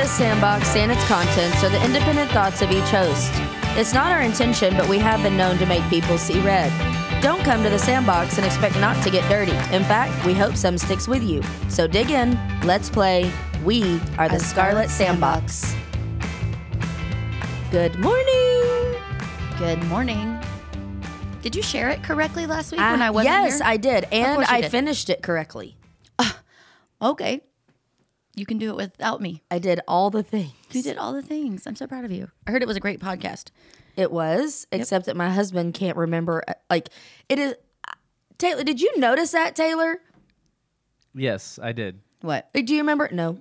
This sandbox and its contents are the independent thoughts of each host. It's not our intention, but we have been known to make people see red. Don't come to the sandbox and expect not to get dirty. In fact, we hope some sticks with you. So dig in, let's play. We are the Scarlet Scarlet Sandbox. Good morning. Good morning. Did you share it correctly last week when I wasn't yes, here? I did, and I did. finished it correctly. Uh, okay. You can do it without me. I did all the things. You did all the things. I'm so proud of you. I heard it was a great podcast. It was, except that my husband can't remember. uh, Like it is. Taylor, did you notice that, Taylor? Yes, I did. What? Uh, Do you remember? No.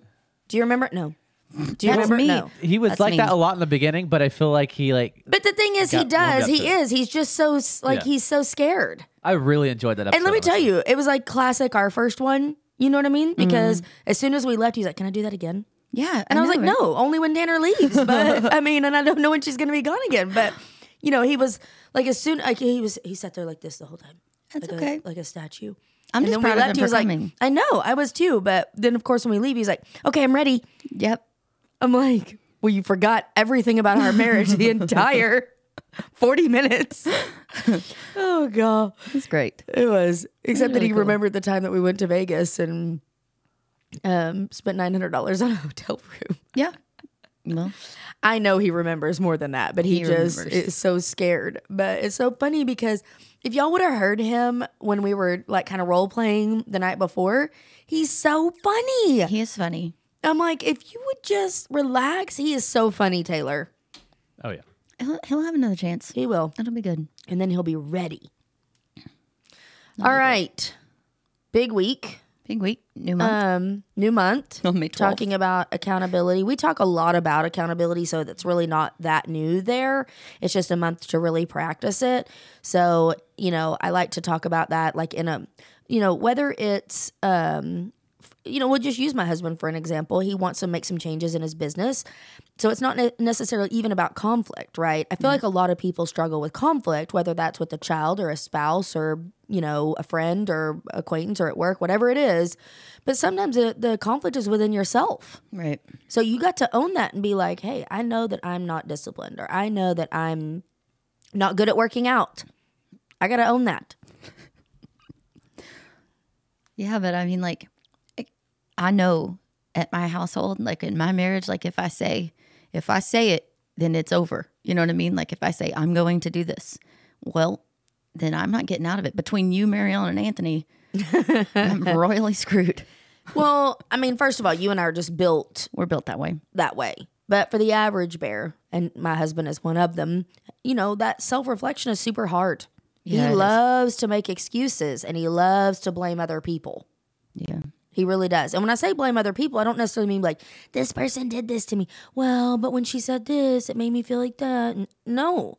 Do you remember? No. Do you That's remember? me. No. He was That's like me. that a lot in the beginning, but I feel like he like But the thing is, he does. He is. it. is. He's just so like Yeah. he's so scared. I really enjoyed that episode. And let me tell you, it was like classic. Our first one. You know what I mean? Because mm-hmm. as soon as we left, he's like, "Can I do that again?" Yeah. And I, was know, like, right? "No, only when Danner leaves." But I mean, and I don't know when she's gonna be gone again. But you know, he was like, as soon like he was, he sat there like this the whole time. That's like okay. A, like a statue. I'm and just we proud of left. him He for was like, coming. "I know, I was too." But then, of course, when we leave, he's like, "Okay, I'm ready." Yep. I'm like, "Well, you forgot everything about our marriage the entire." 40 minutes. oh god. It's great. It was, except that he cool. remembered the time that we went to Vegas and um, spent nine hundred dollars on a hotel room. Yeah. Well, I know he remembers more than that, but he, He just remembers. is so scared. But it's so funny because if y'all would have heard him when we were like kind of role playing the night before, he's so funny. he is funny. I'm like, if you would just relax, he is so funny, Taylor. Oh yeah. He'll, he'll have another chance. He will, It'll be good. and then he'll be ready. All right, big week. Big week. New month. Um, new month. On May 12th. talking about accountability. We talk a lot about accountability, so that's really not that new there. It's just a month to really practice it. So, you know, I like to talk about that like in a, you know, whether it's um you know, we'll just use my husband for an example. He wants to make some changes in his business. So it's not ne- necessarily even about conflict, right? I feel mm. like a lot of people struggle with conflict, whether that's with a child or a spouse or, you know, a friend or acquaintance or at work, whatever it is. But sometimes the, the conflict is within yourself. right. So you got to own that and be like, hey, I know that I'm not disciplined or I know that I'm not good at working out. I got to own that. Yeah, but I mean, like, I- know at my household, like in my marriage, like if I say, if I say it, then it's over. You know what I mean? Like if I say I'm going to do this, well, then I'm not getting out of it. Between you, Marielle, and Anthony, I'm royally screwed. Well, I mean, first of all, you and I are just built We're built that way. that way. But for the average bear, and my husband is one of them, you know, that self reflection is super hard. Yeah, he is. loves to make excuses and he loves to blame other people. Yeah. He really does. And when I say blame other people, I don't necessarily mean like, this person did this to me. Well, but when she said this, it made me feel like that. No,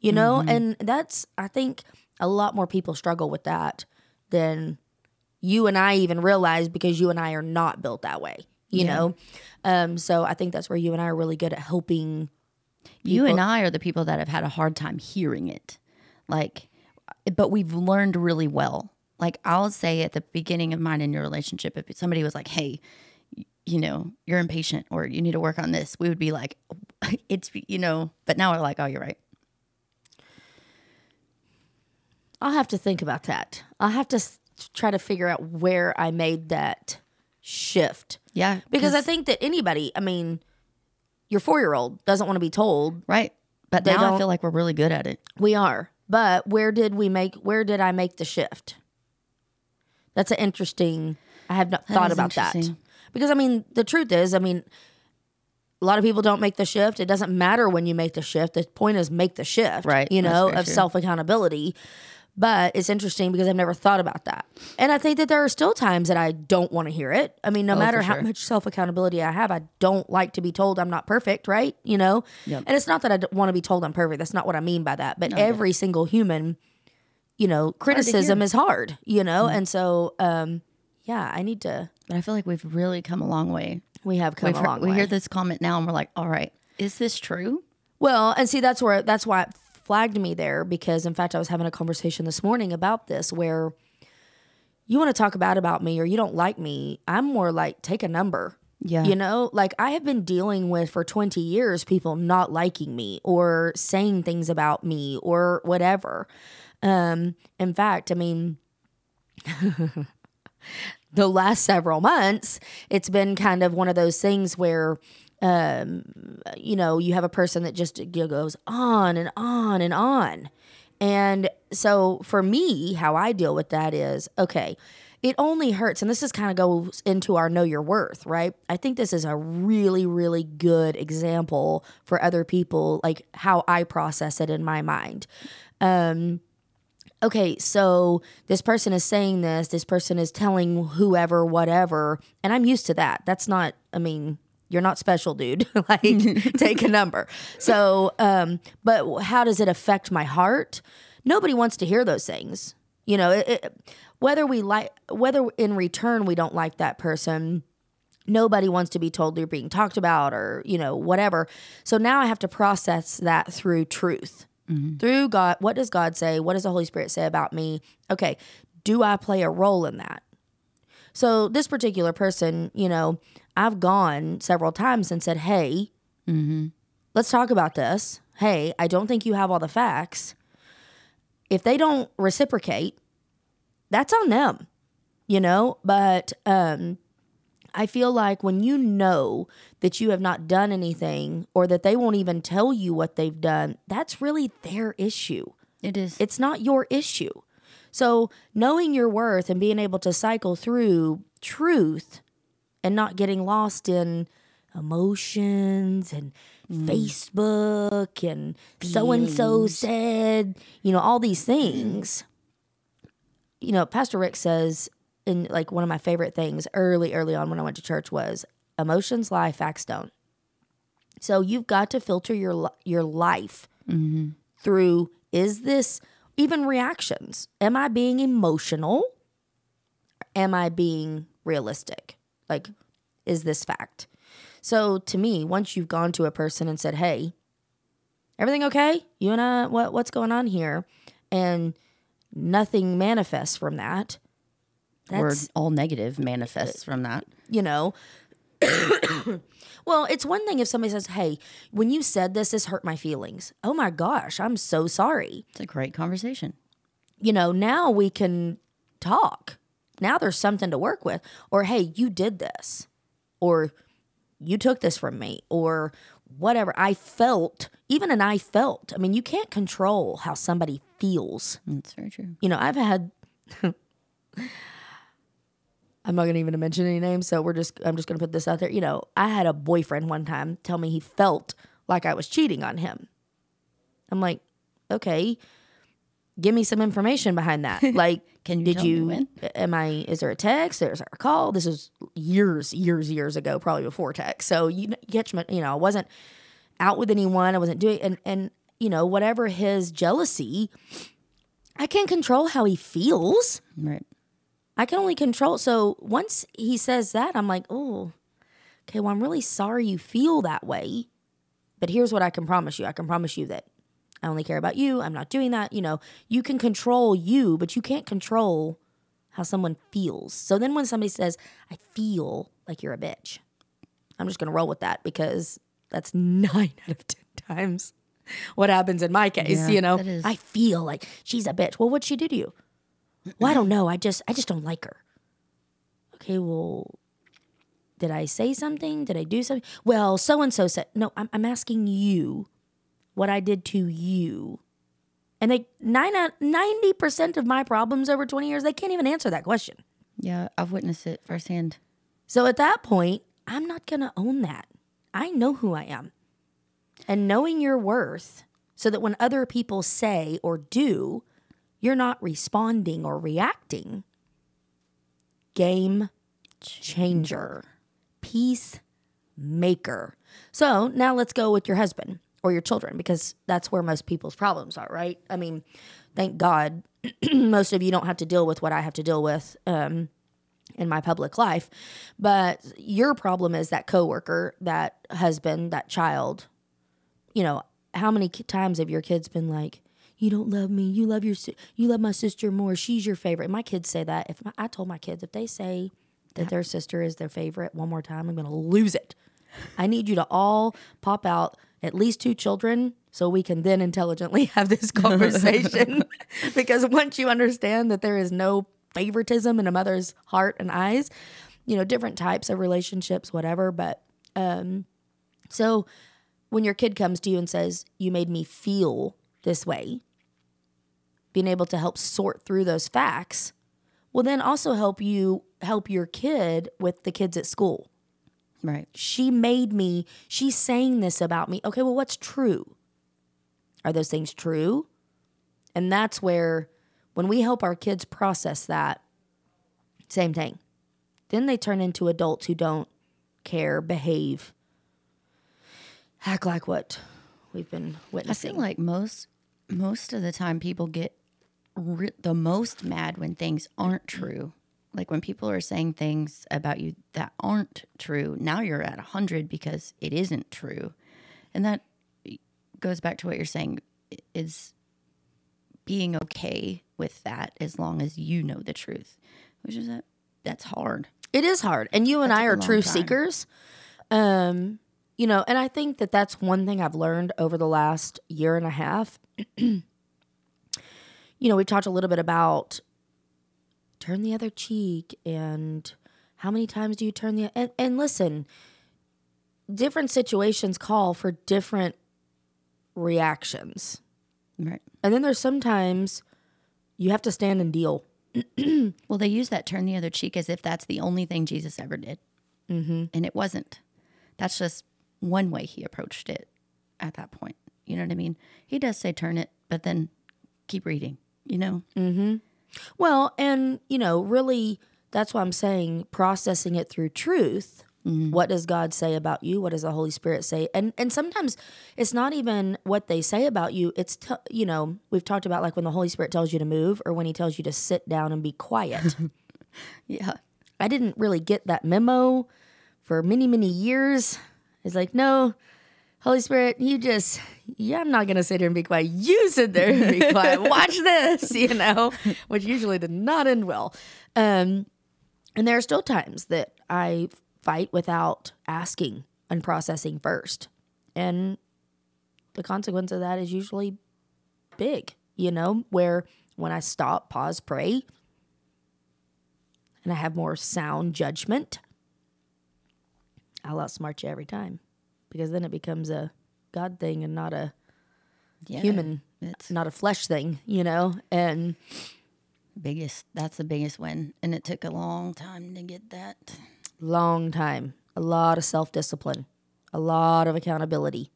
you know? Mm-hmm. And that's, I think a lot more people struggle with that than you and I even realize because you and I are not built that way, you know? Um, so I think that's where you and I are really good at helping. You and I are the people that have had a hard time hearing it. Like, but we've learned really well. Like, I'll say at the beginning of mine in your relationship, if somebody was like, hey, you know, you're impatient or you need to work on this, we would be like, it's, you know, but now we're like, oh, you're right. I'll have to think about that. I'll have to s- try to figure out where I made that shift. Yeah. Because I think that anybody, I mean, your four year old doesn't want to be told. right. But They now I don't- feel like we're really good at it. We are. But where did we make, where did I make the shift? That's an interesting, I have not That thought about that. Because I mean, the truth is, I mean, a lot of people don't make the shift. It doesn't matter when you make the shift. The point is make the shift, Right. You know, of self accountability. But it's interesting because I've never thought about that. And I think that there are still times that I don't want to hear it. I mean, no matter Oh, for how sure. much self accountability I have, I don't like to be told I'm not perfect, right? You know? Yep. And it's not that I want to be told I'm perfect. That's not what I mean by that. But every single human, you know, criticism is hard, you know? Mm-hmm. And so, um, yeah, I need to, But I feel like we've really come a long way. we have come We've a heard- long we hear this comment now and we're like, all right, is this true? Well, and see, that's where that's why it flagged me there because, in fact, I was having a conversation this morning about this where you want to talk bad about me or you don't like me. I'm more like take a number. Yeah. You know, like I have been dealing with for 20 years people not liking me or saying things about me or whatever. Um, in fact, I mean, the last several months, it's been kind of one of those things where, um, you know, you have a person that just goes on and on and on. And so for me, how I deal with that is okay, it only hurts. And this is kind of goes into our know your worth, right? I think this is a really, really good example for other people, like how I process it in my mind. Um, okay, so this person is saying this, this person is telling whoever, whatever, and I'm used to that. That's not, I mean, you're not special, dude. like, take a number. So, um, but how does it affect my heart? Nobody wants to hear those things. You know, it, it, whether we like, whether in return we don't like that person, nobody wants to be told they're being talked about or, you know, whatever. So now I have to process that through truth through God. What does God say? What does the Holy Spirit say about me? Okay, do I play a role in that? So this particular person, you know, I've gone several times and said, "Hey, mm-hmm. let's talk about this. Hey, I don't think you have all the facts. If they don't reciprocate, that's on them, you know. But um, I feel like when you know that you have not done anything or that they won't even tell you what they've done, that's really their issue. It is. It's not your issue. So, knowing your worth and being able to cycle through truth and not getting lost in emotions and mm. Facebook and so and so said, you know, all these things. You know, Pastor Rick says, in like one of my favorite things early, early on when I went to church was emotions lie, facts don't. So you've got to filter your your life mm-hmm. through is this even reactions? Am I being emotional? Am I being realistic? Like, is this fact? So to me, once you've gone to a person and said, "Hey, everything okay? You and I, what what's going on here?" and nothing manifests from that. That's all negative manifests from that. you know. well, it's one thing if somebody says, "Hey, when you said this, this hurt my feelings." Oh my gosh, I'm so sorry. It's a great conversation. You know, now we can talk. Now there's something to work with. Or, "Hey, you did this." Or you took this from me or whatever. I felt, even an I felt. I mean, you can't control how somebody feels. That's very true. You know, I've had I'm not gonna even mention any names, so we're just I'm just gonna put this out there. You know, I had a boyfriend one time tell me he felt like I was cheating on him. I'm like, okay, give me some information behind that. Like, Can you did me you am I is there a text? Is there a call? This is years, years, years ago, probably before text. So you get my- you know, I wasn't out with anyone. I wasn't doing and and you know, whatever his jealousy, I can't control how he feels. Right. I can only control. So once he says that, I'm like, oh, okay, well, I'm really sorry you feel that way. But here's what I can promise you I can promise you that I only care about you. I'm not doing that. You know, you can control you, but you can't control how someone feels. So then when somebody says, I feel like you're a bitch, I'm just going to roll with that because that's nine out of 10 times what happens in my case. Yeah, you know, I feel like she's a bitch. Well, what'd she do to you? Well, I don't know. I just I just don't like her. Okay, well, did I say something? Did I do something? Well, so and so said no. I'm I'm asking you what I did to you. And they nine out ninety percent of my problems over twenty years, they can't even answer that question. Yeah, I've witnessed it firsthand. So at that point, I'm not gonna own that. I know who I am. And knowing your worth so that when other people say or do, you're not responding or reacting. Game changer. Peace maker. So now let's go with your husband or your children because that's where most people's problems are, right? I mean, thank God most of you don't have to deal with what I have to deal with um, in my public life. But your problem is that coworker, that husband, that child. You know, how many times have your kids been like, "You don't love me. You love your you love my sister more. She's your favorite." My kids say that. If my, I told my kids if they say that their sister is their favorite one more time, I'm going to lose it. I need you to all pop out at least two children so we can then intelligently have this conversation. because once you understand that there is no favoritism in a mother's heart and eyes, you know, different types of relationships, whatever. But um, so when your kid comes to you and says, You made me feel this way, being able to help sort through those facts will then also help you help your kid with the kids at school. Right. She made me, she's saying this about me. Okay, well, what's true? Are those things true? And that's where, when we help our kids process that, same thing. Then they turn into adults who don't care, behave, act like what we've been witnessing. I feel like most most of the time people get re- the most mad when things aren't true. Like when people are saying things about you that aren't true. Now you're at 100 because it isn't true. And that goes back to what you're saying is being okay with that as long as you know the truth. Which is that that's hard. It is hard, and you and That I are time. seekers. Um, you know, and I think that that's one thing I've learned over the last year and a half. you know, we've talked a little bit about turn the other cheek and how many times do you turn the and, and listen, different situations call for different reactions. Right. And then there's sometimes you have to stand and deal. Well, they use that turn the other cheek as if that's the only thing Jesus ever did. Mm-hmm. And it wasn't. That's just one way he approached it at that point. You know what I mean? He does say turn it, but then keep reading, you know? Mm-hmm. Well, and you know, really, that's why I'm saying processing it through truth. What does God say about you? What does the Holy Spirit say? And and sometimes it's not even what they say about you. It's t- you know we've talked about like when the Holy Spirit tells you to move or when He tells you to sit down and be quiet. Yeah. I didn't really get that memo for many many years. It's like no. Holy Spirit, you just, yeah, I'm not going to sit here and be quiet. You sit there and be quiet. Watch this, you know, which usually did not end well. Um, and there are still times that I fight without asking and processing first. And the consequence of that is usually big, you know, where when I stop, pause, pray, and I have more sound judgment, I'll outsmart you every time because then it becomes a God thing and not a Yeah. human, It's not a flesh thing, you know? And biggest, that's the biggest win. And it took a long time to get that. long time, a lot of self discipline, a lot of accountability.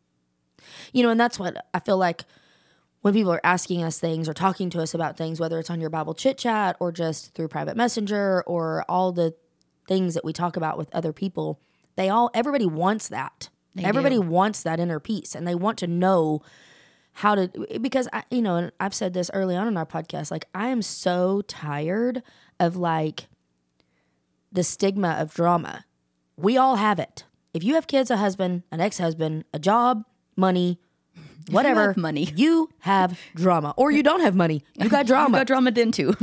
You know, and that's what I feel like when people are asking us things or talking to us about things, whether it's on your Bible chit chat or just through private messenger or all the things that we talk about with other people, they all, everybody wants that. Everybody do. wants that inner peace and they want to know how to, because I, you know, and I've said this early on in our podcast, like I am so tired of like, the stigma of drama. We all have it. If you have kids, a husband, an ex husband, a job, money, whatever, have money. you have drama. Or you don't have money, you got drama. You got drama then too.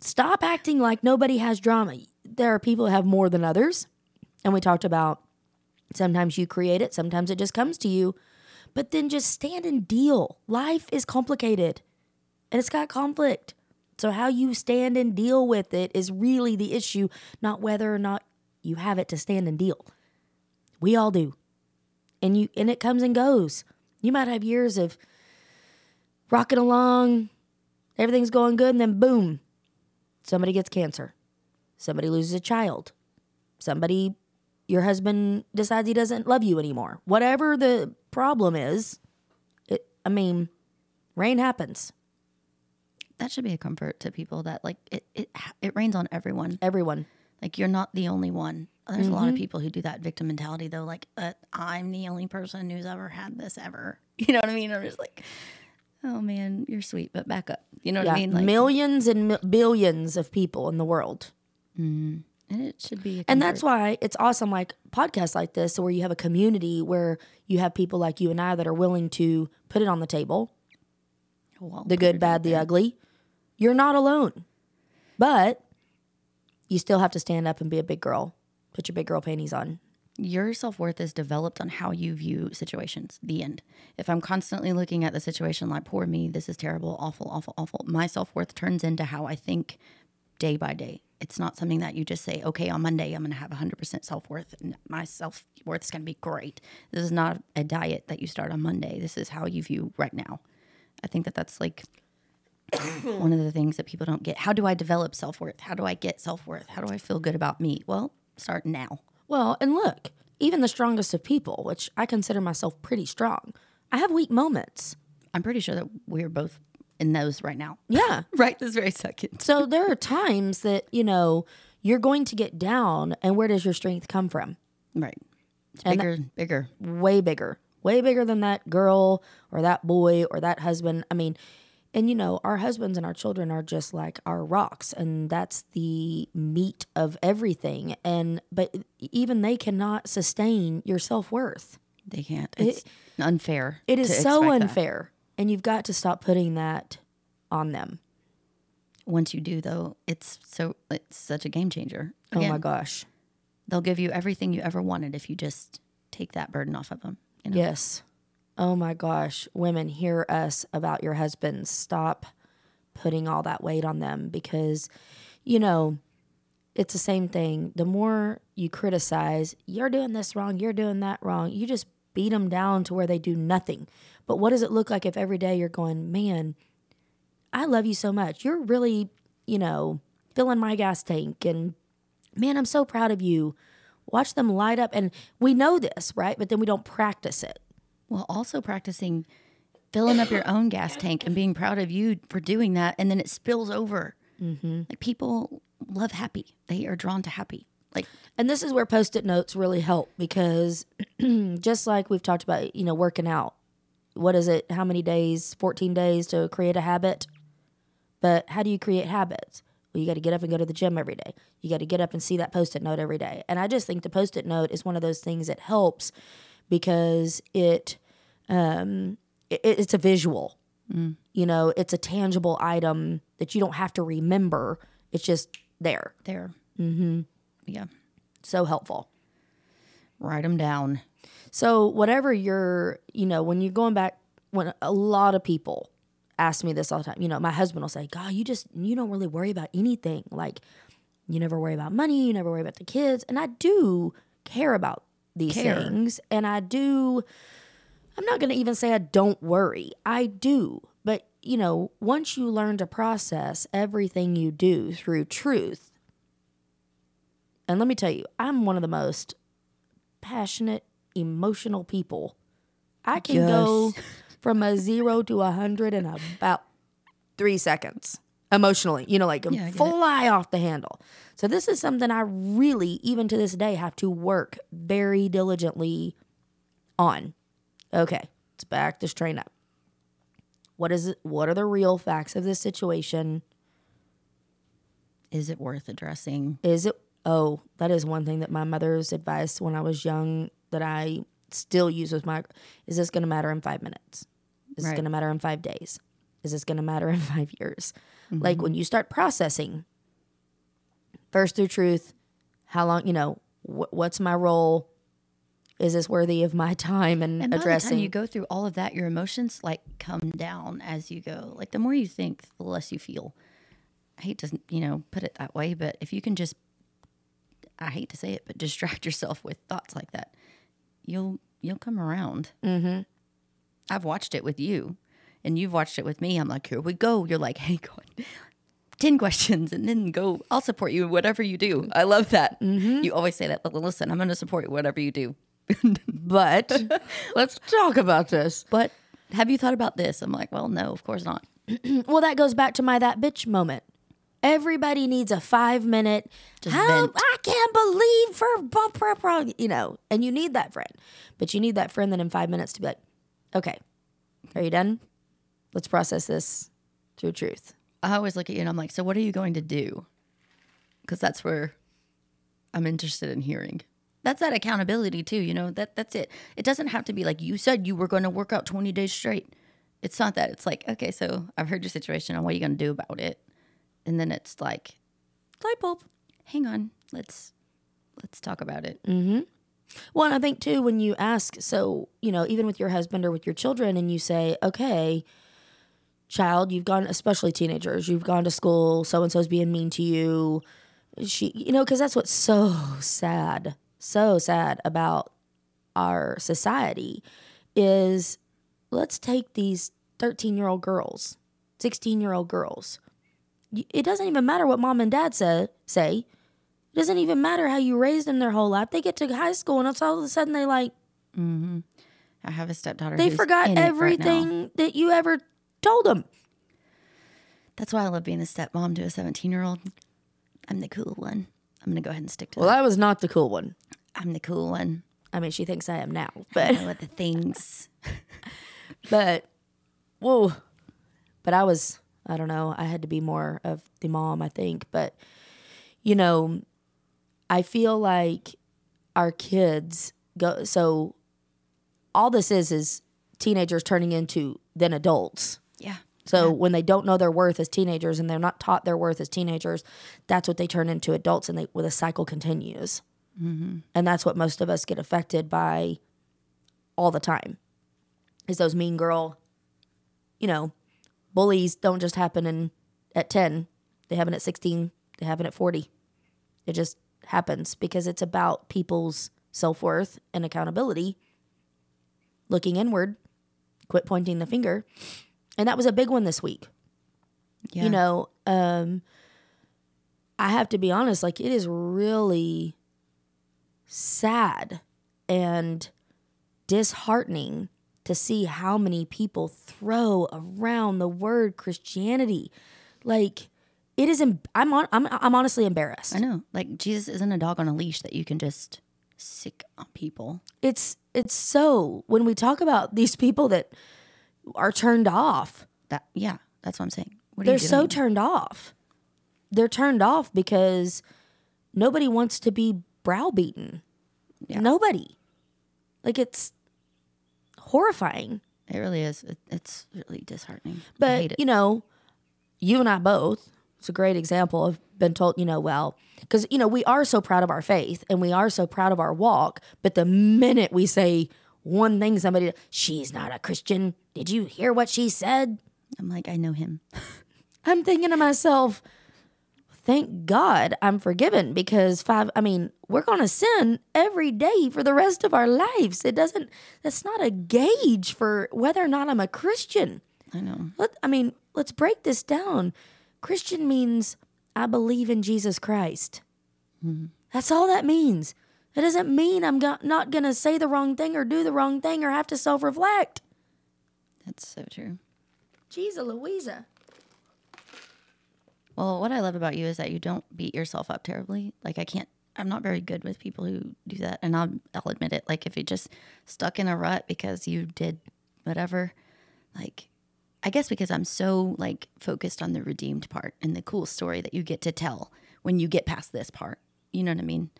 Stop acting like nobody has drama. There are people who have more than others. And we talked about sometimes you create it, sometimes it just comes to you. But then just stand and deal. Life is complicated and it's got conflict. So, how you stand and deal with it is really the issue, not whether or not you have it to stand and deal. We all do. And you and it comes and goes. You might have years of rocking along, everything's going good, and then boom, somebody gets cancer. Somebody loses a child. Somebody your husband decides he doesn't love you anymore. Whatever the problem is, it I mean, rain happens. that should be a comfort to people that like it, it, it rains on everyone. Everyone. Like you're not the only one. There's a lot of people who do that victim mentality though. Like uh, I'm the only person who's ever had this ever. You know what I mean? I'm just like, oh man, you're sweet, but back up. You know what Yeah, I mean? Like, millions and mi- billions of people in the world. And it should be. A And that's why it's awesome, like podcasts like this, where you have a community where you have people like you and I that are willing to put it on the table oh, Well, the good, bad, the ugly. You're not alone. But you still have to stand up and be a big girl. Put your big girl panties on. Your self worth is developed on how you view situations. The end. If I'm constantly looking at the situation like, poor me, this is terrible, awful, awful, awful, my self worth turns into how I think day by day. It's not something that you just say, okay, on Monday, I'm going to have 100% self worth and my self worth is going to be great. This is not a diet that you start on Monday. This is how you view right now. I think that that's like one of the things that people don't get. How do I develop self worth? How do I get self worth? How do I feel good about me? Well, start now. Well, and look, even the strongest of people, which I consider myself pretty strong, I have weak moments. I'm pretty sure that we're both in those right now. Yeah. Right this very second. So there are times that, you know, you're going to get down, and where does your strength come from? Right. It's And- bigger, bigger. way bigger, way bigger than that girl or that boy or that husband. I mean, and you know, our husbands and our children are just like our rocks, and that's the meat of everything. And but even they cannot sustain your self worth. They can't. It's unfair. It is so unfair. that. And you've got to stop putting that on them. Once you do, though, it's so it's such a game changer. oh my gosh, They'll give you everything you ever wanted if you just take that burden off of them. You know? yes. Oh my gosh, women, hear us about your husbands. Stop putting all that weight on them because, you know, it's the same thing. The more you criticize, you're doing this wrong, you're doing that wrong, you just beat them down to where they do nothing. But what does it look like if every day you're going, man, I love you so much. You're really, you know, filling my gas tank and man, I'm so proud of you. Watch them light up and we know this, right? But then we don't practice it. Well, also practicing filling up your own gas tank and being proud of you for doing that, and then it spills over. Mm-hmm. Like people love happy; they are drawn to happy. Like And this is where post-it notes really help because just like we've talked about, you know, working out. What is it? How many days? 14 days to create a habit? But how do you create habits? Well, you got to get up and go to the gym every day. You got to get up and see that post-it note every day. And I just think the post-it note is one of those things that helps because it um it, it's a visual. You know, it's a tangible item that you don't have to remember. It's just there. there, mm-hmm. Yeah, So helpful. write them down. So whatever you're, you know, when you're going back, when a lot of people ask me this all the time, you know, my husband will say, "God, you just you don't really worry about anything. Like, you never worry about money, you never worry about the kids." And I do care about these Care. things, and I do. I'm not going to even say I don't worry. I do, but you know, once you learn to process everything you do through truth, and let me tell you, I'm one of the most passionate, emotional people. I can go from a zero to a hundred in about three seconds emotionally, you know, like Yeah, I get fly off the handle. So this is something I really, even to this day, have to work very diligently on. Okay, let's back this train up. What is it? What are the real facts of this situation? Is it worth addressing? Is it? Oh, that is one thing that my mother's advice when I was young that I still use with my. Is this going to matter in five minutes? Is this Right. going to matter in five days? Is this going to matter in five years? Mm-hmm. Like when you start processing, first through truth, how long? You know, wh- what's my role? Is this worthy of my time and, And by the addressing? time you go through all of that, your emotions like come down as you go. Like the more you think, the less you feel. I hate to you know put it that way, but if you can just, I hate to say it, but distract yourself with thoughts like that, you'll you'll come around. Mm-hmm. I've watched it with you, and you've watched it with me. I'm like, here we go. You're like, hey, God. 10 questions and then go. I'll support you, whatever you do. I love that. You always say that. Listen, I'm going to support you, whatever you do. but let's talk about this. But have you thought about this? I'm like, well, no, of course not. Well, that goes back to my that bitch moment. Everybody needs a five minute. Just vent. I can't believe for blah, blah, blah," you know, and you need that friend, but you need that friend that in five minutes to be like, okay, are you done? Let's process this through truth. I always look at you and I'm like, so what are you going to do? Because that's where I'm interested in hearing. That's that accountability too, you know. That that's it. It doesn't have to be like you said you were going to work out 20 days straight. It's not that. It's like, okay, so I've heard your situation and what are you going to do about it? And then it's like, Light bulb. hang on, let's let's talk about it. Mm-hmm. Well, and I think too, when you ask, so, you know, even with your husband or with your children, and you say, okay, child, you've gone, especially teenagers, you've gone to school, so and so's being mean to you. She, you know, because that's what's so sad, so sad about our society is let's take these 13 year old girls, 16 year old girls. It doesn't even matter what mom and dad say, say. It doesn't even matter how you raised them their whole life. They get to high school and it's all of a sudden they like Mm-hmm. I have a stepdaughter. they forgot in it right everything that you ever told them. That's why I love being a stepmom to a 17 year old. I'm the cool one. I'm gonna go ahead and stick to it. Well, that. I was not the cool one. I'm the cool one. I mean, she thinks I am now, I but know what the things. but whoa, but I was I don't know. I had to be more of the mom, I think. But you know, I feel like our kids go. So all this is is teenagers turning into then adults. Yeah. So when they don't know their worth as teenagers and they're not taught their worth as teenagers, that's what they turn into adults, and they well, the cycle continues. Mm-hmm. And that's what most of us get affected by all the time. Is those mean girl, you know, bullies don't just happen in at ten; they happen at sixteen, they happen at forty. It just happens because it's about people's self worth and accountability. Looking inward, quit pointing the finger, and that was a big one this week Yeah. you know um i have to be honest like it is really sad and disheartening to see how many people throw around the word christianity like it is I'm, on, I'm i'm honestly embarrassed I know. Like Jesus isn't a dog on a leash that you can just sic on people. it's it's so when we talk about these people that are turned off That yeah, that's what I'm saying. What they're so turned off. They're turned off because nobody wants to be browbeaten. Nobody. Like it's horrifying. It really is. It, it's really disheartening. But you know, you and I both. It's a great example of been told, you know, well, because you know we are so proud of our faith and we are so proud of our walk. But the minute we say one thing, somebody, she's not a Christian. Did you hear what she said? I'm like, I know him. I'm thinking to myself, thank God I'm forgiven because five, I mean, we're going to sin every day for the rest of our lives. It doesn't, that's not a gauge for whether or not I'm a Christian. I know. Let, I mean, let's break this down. Christian means I believe in Jesus Christ. Mm-hmm. That's all that means. It doesn't mean I'm go- not going to say the wrong thing or do the wrong thing or have to self reflect. That's so true. Jesus Louisa. Well, what I love about you is that you don't beat yourself up terribly. Like I can't. I'm not very good with people who do that, and I'll, I'll admit it. Like if you just stuck in a rut because you did whatever, like I guess because I'm so like focused on the redeemed part and the cool story that you get to tell when you get past this part. You know what I mean?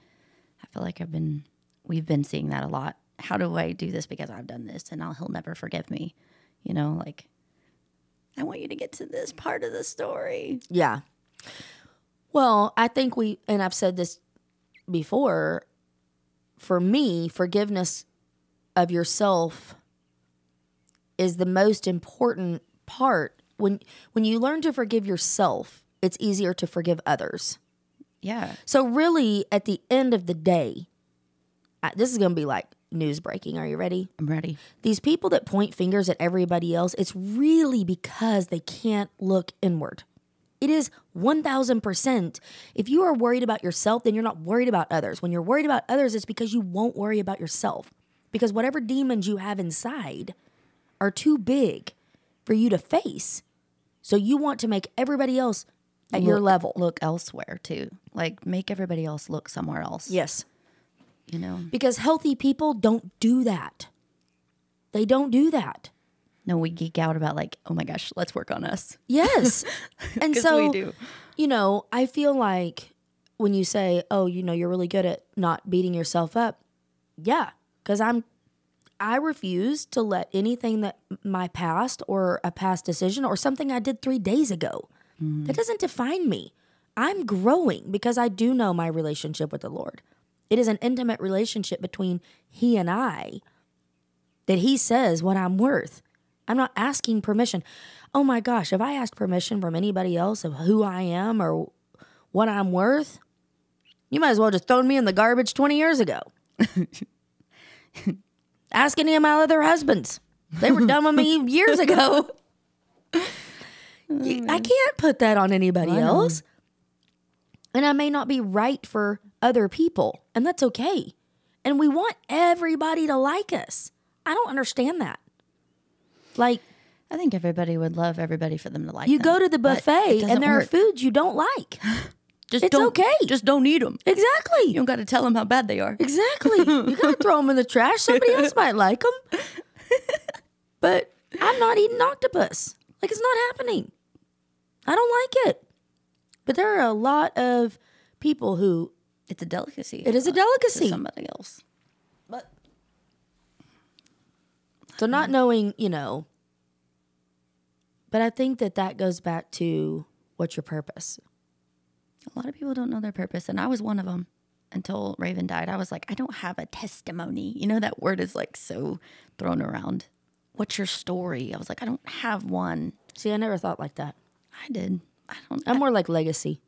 I feel like I've been, we've been seeing that a lot. How do I do this because I've done this and I'll, he'll never forgive me? You know, like I want you to get to this part of the story. Yeah. Well, I think we, and I've said this before, for me, forgiveness of yourself is the most important part. When when you learn to forgive yourself, it's easier to forgive others. Yeah. So really, at the end of the day, I, this is going to be like news breaking. Are you ready? I'm ready. These people that point fingers at everybody else, it's really because they can't look inward. It is 1000%. If you are worried about yourself, then you're not worried about others. When you're worried about others, it's because you won't worry about yourself. Because whatever demons you have inside are too big for you to face. So you want to make everybody else at your level. Look elsewhere too. Like make everybody else look somewhere else. Yes. You know. Because healthy people don't do that. They don't do that. No, we geek out about like, oh my gosh, let's work on us. Yes. and so we do. you know, I feel like when you say, "Oh, you know, you're really good at not beating yourself up." Yeah, cuz I'm I refuse to let anything that my past or a past decision or something I did 3 days ago mm-hmm. that doesn't define me. I'm growing because I do know my relationship with the Lord. It is an intimate relationship between He and I that He says what I'm worth. I'm not asking permission. Oh my gosh, if I ask permission from anybody else of who I am or what I'm worth, you might as well just thrown me in the garbage 20 years ago. Ask any of my other husbands. They were done with me years ago. Oh, you- I can't put that on anybody else. And I may not be right for other people, and that's okay. And we want everybody to like us. I don't understand that. Like, I think everybody would love everybody for them to like. you them, go to the buffet and there work. are foods you don't like. Just it's don't, okay. Just don't eat them. Exactly. You don't got to tell them how bad they are. Exactly. You gotta throw them in the trash. Somebody else might like them. But I'm not eating octopus. Like it's not happening. I don't like it. But there are a lot of people who It's a delicacy. it is a to delicacy. somebody else. But So not mm-hmm. knowing, you know. But I think that that goes back to what's your purpose. a lot of people don't know their purpose, and I was one of them. Until Raven died, I was like, I don't have a testimony. You know that word is like so thrown around. What's your story? I was like, I don't have one. See, I never thought like that. I did. I don't. I'm more like legacy.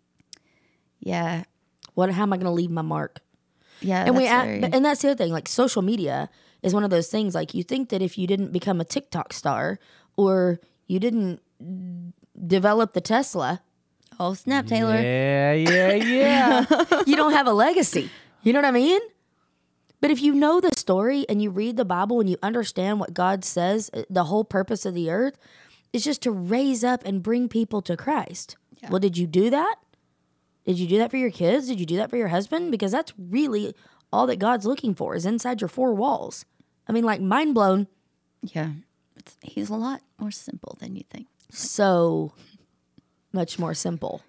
yeah, What? How am I going to leave my mark? yeah. and we very- and that's the other thing like social media is one of those things like you think that if you didn't become a tiktok star or you didn't develop the tesla oh snap, Taylor. Yeah, yeah, yeah. you don't have a legacy. You know what i mean? But if you know the story and you read the bible and you understand what god says uh, the whole purpose of the earth is just to raise up and bring people to christ. Well did you do that? Did you do that for your kids? Did you do that for your husband? Because that's really all that god's looking for is inside your four walls i mean like mind blown Yeah, it's, he's a lot more simple than you think. so much more simple.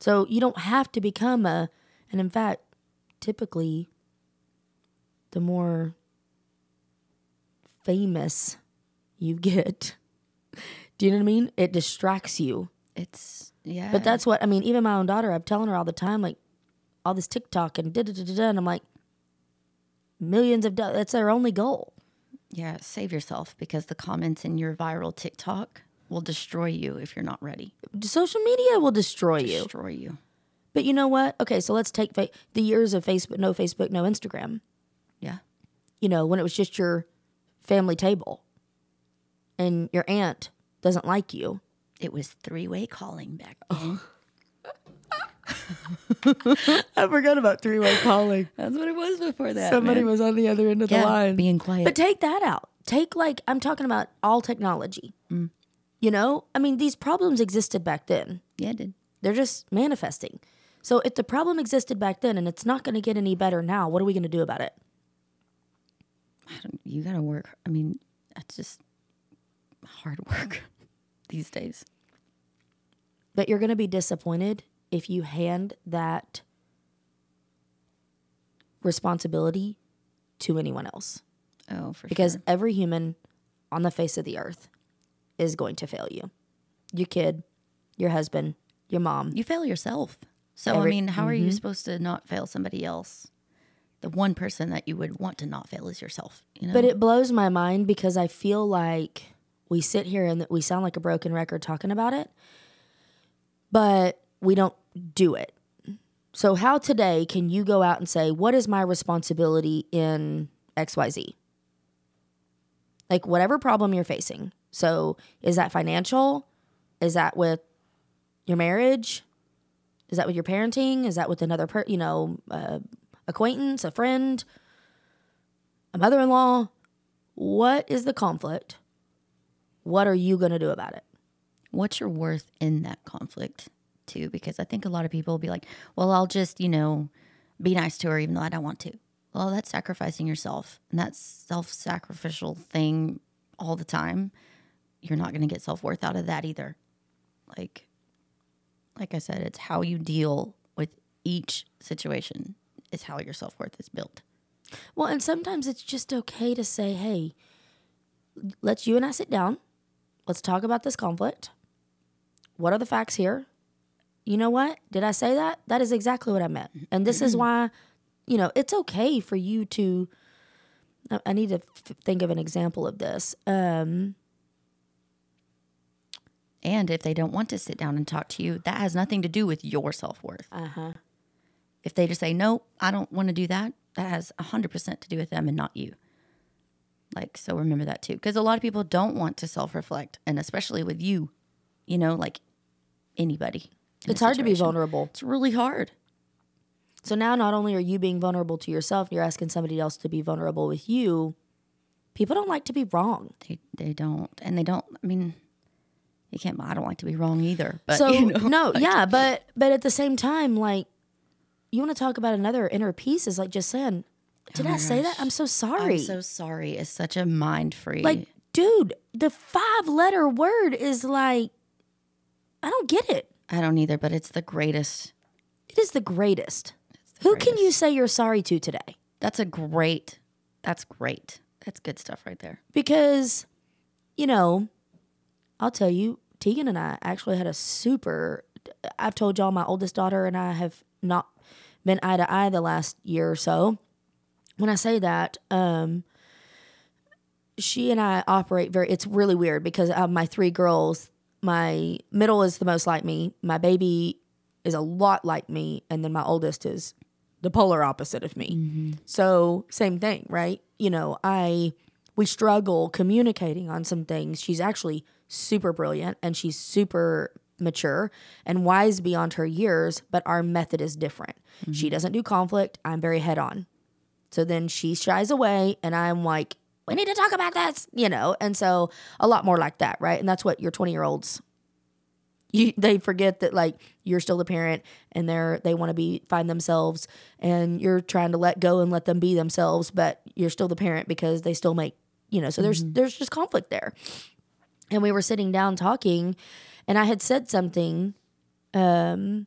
So you don't have to become a, and in fact, typically, the more famous you get, do you know what I mean? It distracts you. It's yeah. But that's what I mean. Even my own daughter, I'm telling her all the time, like all this TikTok and da da da da, da and I'm like, millions of dollars. That's their only goal. yeah. Save yourself because the comments in your viral TikTok will destroy you if you're not ready. Social media will destroy you. Destroy you. But you know what? Okay, so let's take fa- the years of Facebook, no Facebook, no Instagram. Yeah. You know, when it was just your family table and your aunt doesn't like you. It was three way calling back then. I forgot about three way calling. That's what it was before that. Somebody man. was on the other end of yeah, the line. being quiet. But take that out. Take like I'm talking about all technology. Mm. You know, I mean, these problems existed back then. yeah, it did. They're just manifesting. So if the problem existed back then and it's not going to get any better now, what are we going to do about it? I don't, you got to work. I mean, that's just hard work these days. But you're going to be disappointed if you hand that responsibility to anyone else. Oh, for Because sure. every human on the face of the earth is going to fail you. Your kid, your husband, your mom. You fail yourself. So, I mean, how are you mm-hmm. supposed to not fail somebody else? The one person that you would want to not fail is yourself. You know? But it blows my mind because I feel like we sit here and we sound like a broken record talking about it, but we don't do it. So, how today can you go out and say, What is my responsibility in XYZ? Like, whatever problem you're facing. So, is that financial? Is that with your marriage? Is that with your parenting? Is that with another, per- you know, uh, acquaintance, a friend, a mother in law? What is the conflict? What are you going to do about it? what's your worth in that conflict too because i think a lot of people will be like well i'll just you know be nice to her even though i don't want to well that's sacrificing yourself and that self-sacrificial thing all the time you're not going to get self-worth out of that either like like i said it's how you deal with each situation is how your self-worth is built Well, and sometimes it's just okay to say, hey, let's you and I sit down. Let's talk about this conflict. What are the facts here? You know what? Did I say that? That is exactly what I meant. And this is why, you know, it's okay for you to. I- need to f- think of an example of this. Um, And if they don't want to sit down and talk to you, that has nothing to do with your self worth. uh huh. If they just say, no, I don't want to do that, that has 100% to do with them and not you. Like, so remember that too. Because a lot of people don't want to self reflect. And especially with you, you know, like anybody. In a It's hard to be vulnerable. It's really hard. So now, not only are you being vulnerable to yourself, you're asking somebody else to be vulnerable with you. People don't like to be wrong. They, they don't. And they don't, I mean, you can't, I don't like to be wrong either. But, so you know, no, like, yeah, but but at the same time, like you want to talk about another inner peace is like just saying, did oh I say that? I'm so sorry. I'm so sorry. It's such a mind free. like, dude, the five letter word is like, I don't get it. I don't either, but it's the greatest. It is the greatest. Who can you say you're sorry to today? That's a great, that's great. That's good stuff right there. because you know i'll tell you tegan and i actually had a super i've told y'all my oldest daughter and i have not been eye to eye the last year or so when i say that um she and i operate very it's really weird because my three girls my middle is the most like me. My baby is a lot like me and then my oldest is the polar opposite of me. Mm-hmm. So same thing right? You know i we struggle communicating on some things. She's actually super brilliant and she's super mature and wise beyond her years but our method is different. She mm-hmm. doesn't do conflict. I'm very head on. So then she shies away, and I'm like, we need to talk about this, you know? And so a lot more like that, right? And that's what your 20 year olds. You, they forget that like you're still the parent and they're they want to be find themselves and you're trying to let go and let them be themselves but you're still the parent because they still make you know so there's there's just conflict there and we were sitting down talking and i had said something um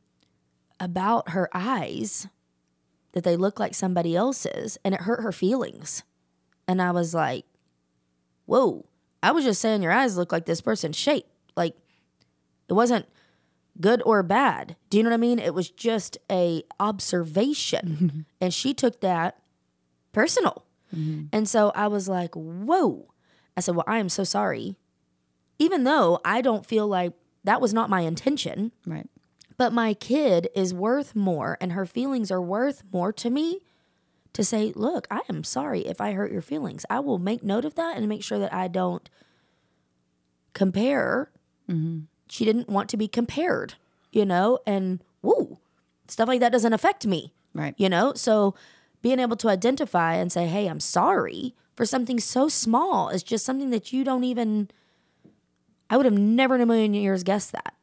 about her eyes that they look like somebody else's and it hurt her feelings. And I was like, whoa, I was just saying your eyes look like this person's shape. Like it wasn't good or bad. Do you know what I mean? It was just a observation. and she took that personal. Mm-hmm. And so I was like, whoa. I said, well, I am so sorry. Even though I don't feel like that was not my intention. Right. But my kid is worth more and her feelings are worth more to me to say, look, I am sorry if I hurt your feelings. I will make note of that and make sure that I don't compare. Mm-hmm. She didn't want to be compared, you know, and woo, stuff like that doesn't affect me, Right. you know? So being able to identify and say, hey, I'm sorry for something so small is just something that you don't even, I would have never in a million years guessed that.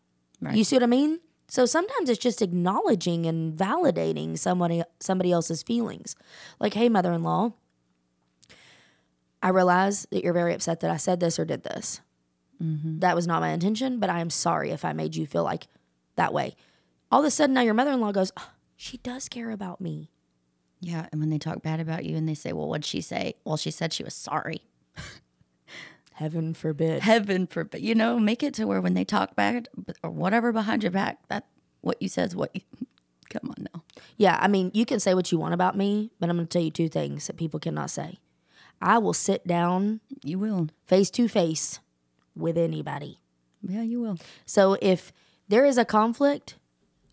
Right. You see what I mean? So sometimes it's just acknowledging and validating somebody somebody else's feelings. Like, hey, mother-in-law, I realize that you're very upset that I said this or did this. Mm-hmm. That was not my intention, but I am sorry if I made you feel like that way. All of a sudden, now your mother-in-law goes, "Oh, she does care about me. Yeah. And when they talk bad about you and they say, well, what'd she say? Well, she said she was sorry. Heaven forbid. Heaven forbid. You know, make it to where when they talk bad or whatever behind your back, that what you said is what you. Come on now. Yeah, I mean, you can say what you want about me, but I'm going to tell you two things that people cannot say. I will sit down You will. face to face with anybody. Yeah, you will. So if there is a conflict,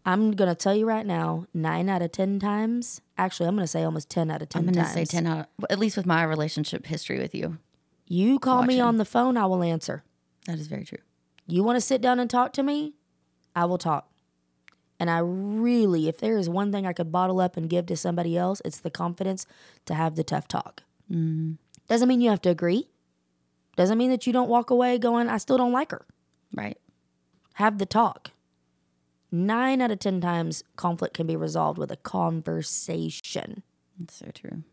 I'm going to tell you right now, nine out of 10 times, actually, I'm going to say almost 10 out of 10 I'm going to say 10 out, at least with my relationship history with you. You call me on the phone, I will answer. That is very true. You want to sit down and talk to me? I will talk. And I really, if there is one thing I could bottle up and give to somebody else, it's the confidence to have the tough talk. Mm-hmm. Doesn't mean you have to agree. Doesn't mean that you don't walk away going, I still don't like her. Right. Have the talk. Nine out of 10 times, conflict can be resolved with a conversation. That's so true.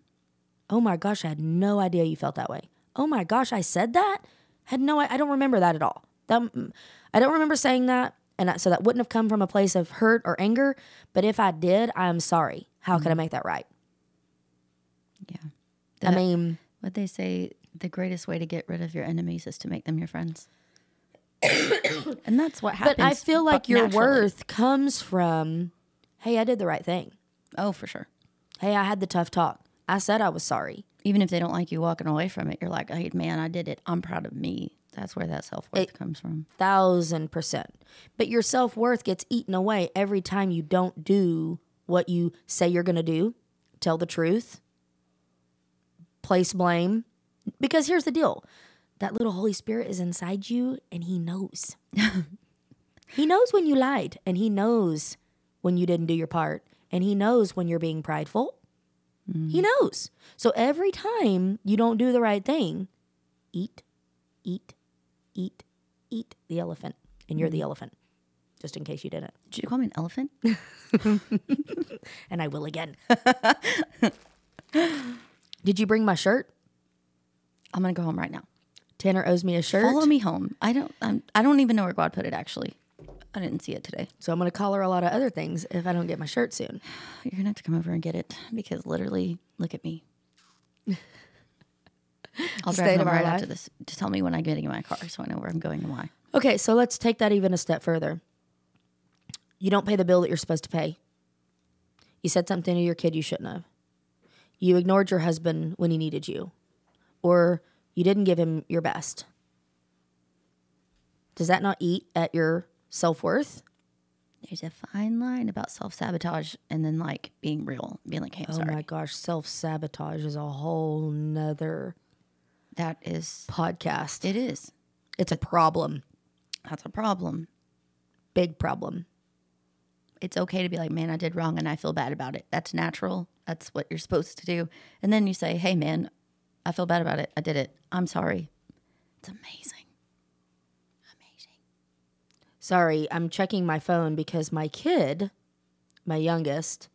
Oh my gosh, I had no idea you felt that way. Oh my gosh, I said that? Had no, I don't remember that at all. That, mm, I don't remember saying that. And I, so that wouldn't have come from a place of hurt or anger. But if I did, I am sorry. How can I mm-hmm. make that right? Yeah. I mean, What they say, the greatest way to get rid of your enemies is to make them your friends. and that's what happens. But I feel like your naturally. worth comes from, hey, I did the right thing. Oh, for sure. Hey, I had the tough talk. I said I was sorry. Even if they don't like you walking away from it, you're like, hey, man, I did it. I'm proud of me. That's where that self worth comes from. Thousand percent. But your self worth gets eaten away every time you don't do what you say you're going to do, tell the truth, place blame. Because here's the deal that little Holy Spirit is inside you and he knows. he knows when you lied and he knows when you didn't do your part and he knows when you're being prideful. He mm. knows. So every time you don't do the right thing, eat, eat, eat, eat the elephant. And you're the mm. elephant, just in case you didn't. Did you call me an elephant? And I will again. Did you bring my shirt? I'm gonna go home right now. Tanner owes me a shirt. Follow me home. I don't. I'm, I don't even know where God put it. Actually, I didn't see it today. So I'm going to call her a lot of other things if I don't get my shirt soon. You're gonna have to come over and get it because literally, look at me. I'll drive home right life. after this. Just tell me when I'm getting in my car so I know where I'm going and why. Okay, so let's take that even a step further. You don't pay the bill that you're supposed to pay. You said something to your kid you shouldn't have. You ignored your husband when he needed you. Or you didn't give him your best. Does that not eat at your self worth? There's a fine line about self sabotage and then like being real, being like, "Hey, I'm Oh sorry." my gosh, self sabotage is a whole nother That is, podcast. it is. It's a problem. That's a problem. Big problem. It's okay to be like, "Man, I did wrong and I feel bad about it." That's natural. That's what you're supposed to do. And then you say, "Hey, man, I feel bad about it. I did it. I'm sorry." It's amazing. Amazing. Sorry, I'm checking my phone because my kid, my youngest,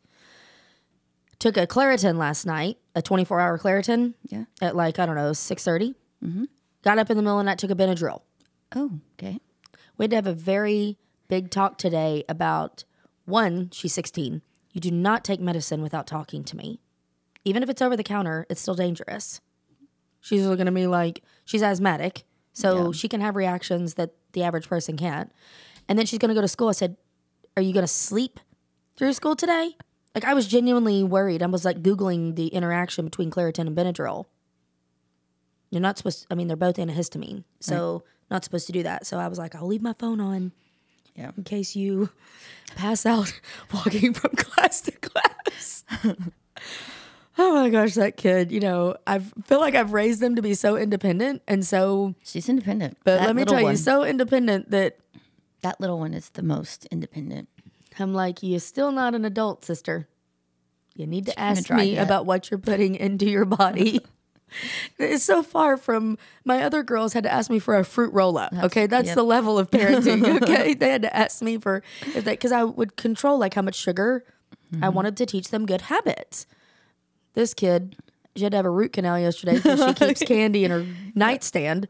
took a Claritin last night, a 24 hour Claritin Yeah. at like, I don't know, 6.30. Mhm. Got up in the middle of the night, took a Benadryl. Oh, okay. We had to have a very big talk today about one, she's 16. You do not take medicine without talking to me. Even if it's over the counter, it's still dangerous. She's looking at me like she's asthmatic, so she can have reactions that the average person can't. And then she's going to go to school. I said, Are you going to sleep through school today? Like, I was genuinely worried. I was like Googling the interaction between Claritin and Benadryl. You're not supposed I mean, they're both antihistamine, so not supposed to do that. So I was like, I'll leave my phone on Yeah. in case you pass out walking from class to class. oh my gosh, that kid, you know, I feel like I've raised them to be so independent and so, She's independent. but That let me tell one, you, so independent that that little one is the most independent. I'm like, you're still not an adult, sister. You need to gonna ask me you up. about what you're putting into your body. it's so far from my other girls had to ask me for a fruit roll up. Okay, that's yep. the level of parenting. Okay, they had to ask me for if they because I would control like how much sugar. Mm-hmm. I wanted to teach them good habits. This kid, she had to have a root canal yesterday because she keeps candy in her nightstand.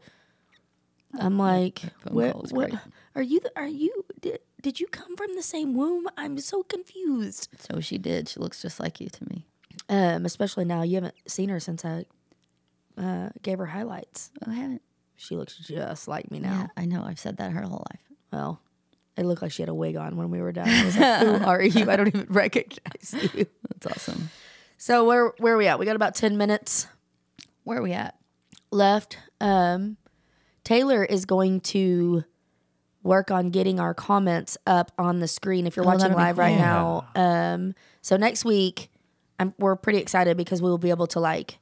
I'm like, phone where, call is what, great. are you? Are you? Did, did you come from the same womb? I'm so confused. So she did. She looks just like you to me. Um, especially now, you haven't seen her since I uh, gave her highlights. Oh, I haven't. She looks just like me now. Yeah, I know. I've said that her whole life. Well, it looked like she had a wig on when we were done. I was like, "Who are you? I don't even recognize you." That's awesome. So where where are we at? We got about ten minutes Where are we at? left. Um, Taylor is going to work on getting our comments up on the screen if you're Oh, watching that'll be live right cool. now. Um, so next week, I'm, we're pretty excited because we will be able to like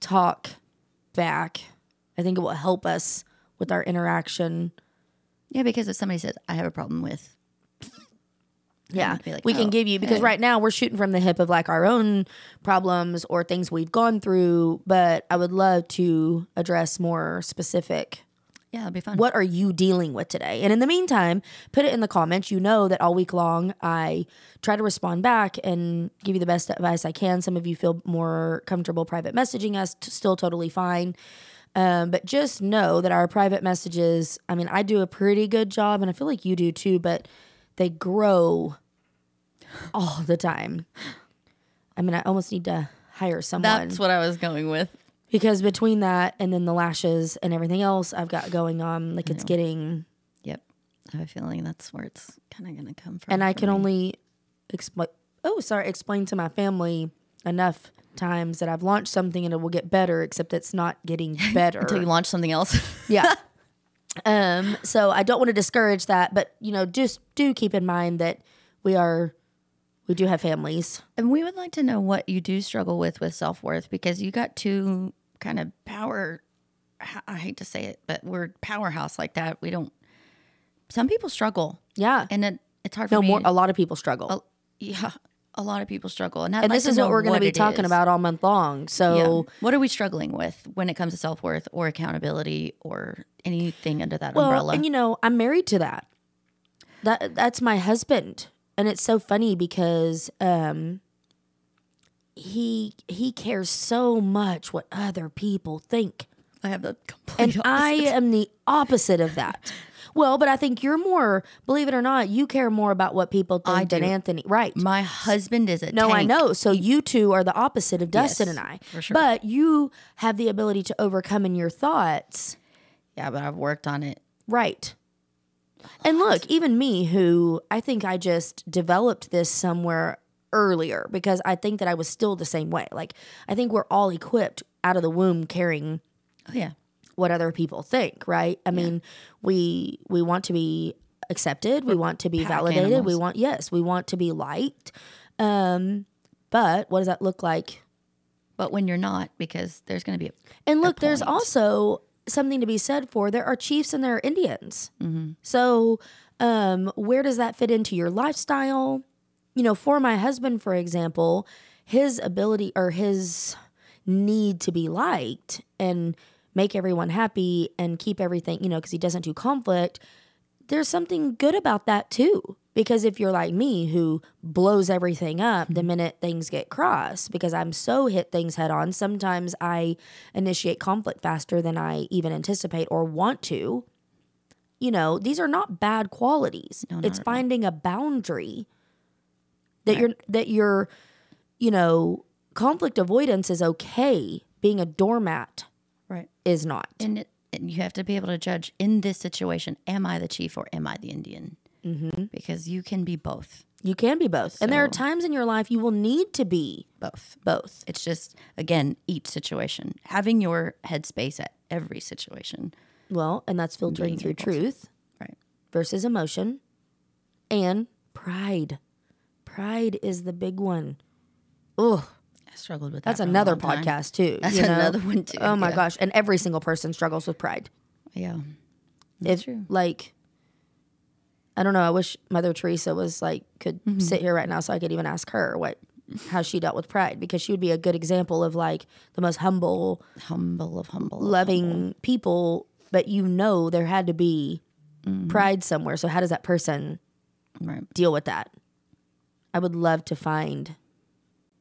talk back. I think it will help us with our interaction. Yeah, because if somebody says, I have a problem with, Yeah, like, we can "Oh, give you because okay." right now we're shooting from the hip of like our own problems or things we've gone through. But I would love to address more specific yeah, it'll be fun. what are you dealing with today? And in the meantime, put it in the comments. You know that all week long I try to respond back and give you the best advice I can. Some of you feel more comfortable private messaging us, t- still totally fine. Um, but just know that our private messages, I mean, I do a pretty good job and I feel like you do too, but they grow all the time. I mean, I almost need to hire someone That's what I was going with. because between that and then the lashes and everything else I've got going on, like it's getting Yep. I have a feeling that's where it's kind of going to come from. and I can me. only explain. Oh, sorry, explain to my family enough times that I've launched something and it will get better, except it's not getting better. until you launch something else. yeah. Um. So I don't want to discourage that, but you know, just do keep in mind that we are, we do have families. and we would like to know what you do struggle with with self worth because you got two kind of power. I hate to say it, but we're powerhouse like that. We don't. Some people struggle, Yeah. and it, it's hard for no more. A lot of people struggle. yeah, a lot of people struggle, and, and like this is what we're going to be talking is. about all month long. So Yeah. What are we struggling with when it comes to self worth or accountability or anything under that Well, umbrella? and you know, I'm married to that. That that's my husband, and it's so funny because um, he he cares so much what other people think, I have the complete and I am the opposite of that. Well, but I think you're more, believe it or not, you care more about what people think I than do. Anthony. Right. My husband is a No, I know. So you two are the opposite of Dustin Yes, and I. for sure. But you have the ability to overcome in your thoughts. Yeah, but I've worked on it. Right. And look, even me, who I think I just developed this somewhere earlier because I think that I was still the same way. Like, I think we're all equipped out of the womb carrying Oh yeah, what other people think, right? I mean, we we want to be accepted, we want to be validated, we want yes, we want to be liked. Um, but what does that look like but when you're not, because there's going to be a And look, there's point. also something to be said for there are chiefs and there are Indians. Mm-hmm. So, um, where does that fit into your lifestyle? You know, for my husband, for example, his ability or his need to be liked and make everyone happy and keep everything, you know, because he doesn't do conflict, there's something good about that too. Because if you're like me, who blows everything up the minute things get crossed, because I'm so hit things head on, sometimes I initiate conflict faster than I even anticipate or want to. You know, these are not bad qualities. it's finding a boundary that you're that you're, you know, conflict avoidance is okay. Being a doormat right. is not. And, it, and you have to be able to judge in this situation: Am I the chief or am I the Indian? Mm-hmm. Because you can be both. You can be both. and there are times in your life you will need to be Both. both. It's just again each situation, having your headspace at every situation. Well, and that's filtering through truth Right. versus emotion and pride. Pride is the big one. Ugh, struggled with that's that a another podcast too. That's you know? another one too. Oh my yeah. gosh! And every single person struggles with pride. Yeah. it's true. like, I don't know. I wish Mother Teresa was like could Mm-hmm. sit here right now so I could even ask her what how she dealt with pride because she would be a good example of like the most humble, Humble of humble. loving people. But you know there had to be Mm-hmm. pride somewhere. So how does that person. Right. deal with that? I would love to find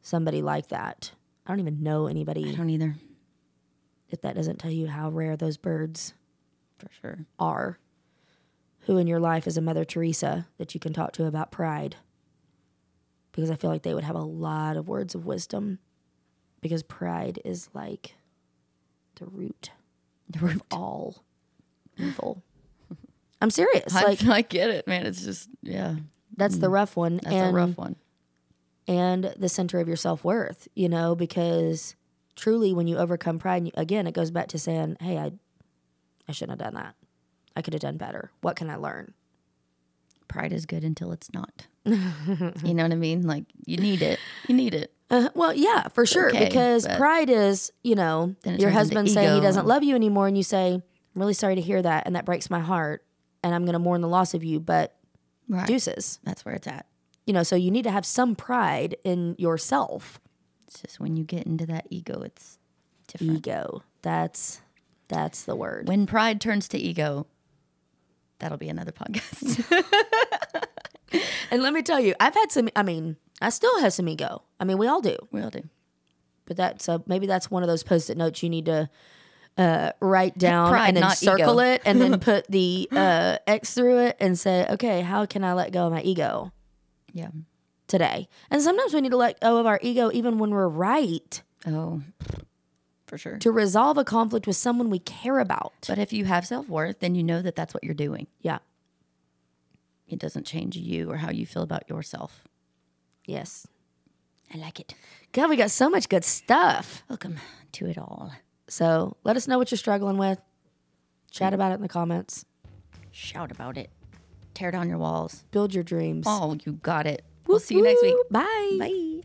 somebody like that. I don't even know anybody. I don't either. if that doesn't tell you how rare those birds For sure. are. Who in your life is a Mother Teresa that you can talk to about pride? Because I feel like they would have a lot of words of wisdom. Because pride is like the root The root. of all evil. I'm serious. I, Like I get it, man. It's just yeah. that's the mm. rough one. That's and a rough one. And the center of your self worth, you know, because truly when you overcome pride, you, again, it goes back to saying, hey, I, I shouldn't have done that. I could have done better. What can I learn? Pride is good until it's not. you know what I mean? Like you need it. You need it. Uh, well, yeah, for sure. okay, because pride is, you know, your husband saying he doesn't love you anymore, and you say, I'm really sorry to hear that, and that breaks my heart, and I'm going to mourn the loss of you, but Right. deuces. That's where it's at. You know, so you need to have some pride in yourself. It's just when you get into that ego, it's different. Ego. That's that's the word. When pride turns to ego, that'll be another podcast. And let me tell you, I've had some. I mean, I still have some ego. I mean, we all do. we all do. But that's uh, maybe that's one of those post-it notes you need to uh, write down Pride, and then circle ego. it and then put the uh, X through it and say, okay, how can I let go of my ego Yeah. today? And sometimes we need to let go of our ego even when we're right Oh, for sure. to resolve a conflict with someone we care about. But if you have self worth, then you know that that's what you're doing. Yeah. it doesn't change you or how you feel about yourself. Yes. I like it. God, we got so much good stuff. Welcome to it all. So let us know what you're struggling with. Chat about it in the comments. Shout about it. Tear down your walls. Build your dreams. Oh, you got it. We'll see you next week. Bye. Bye.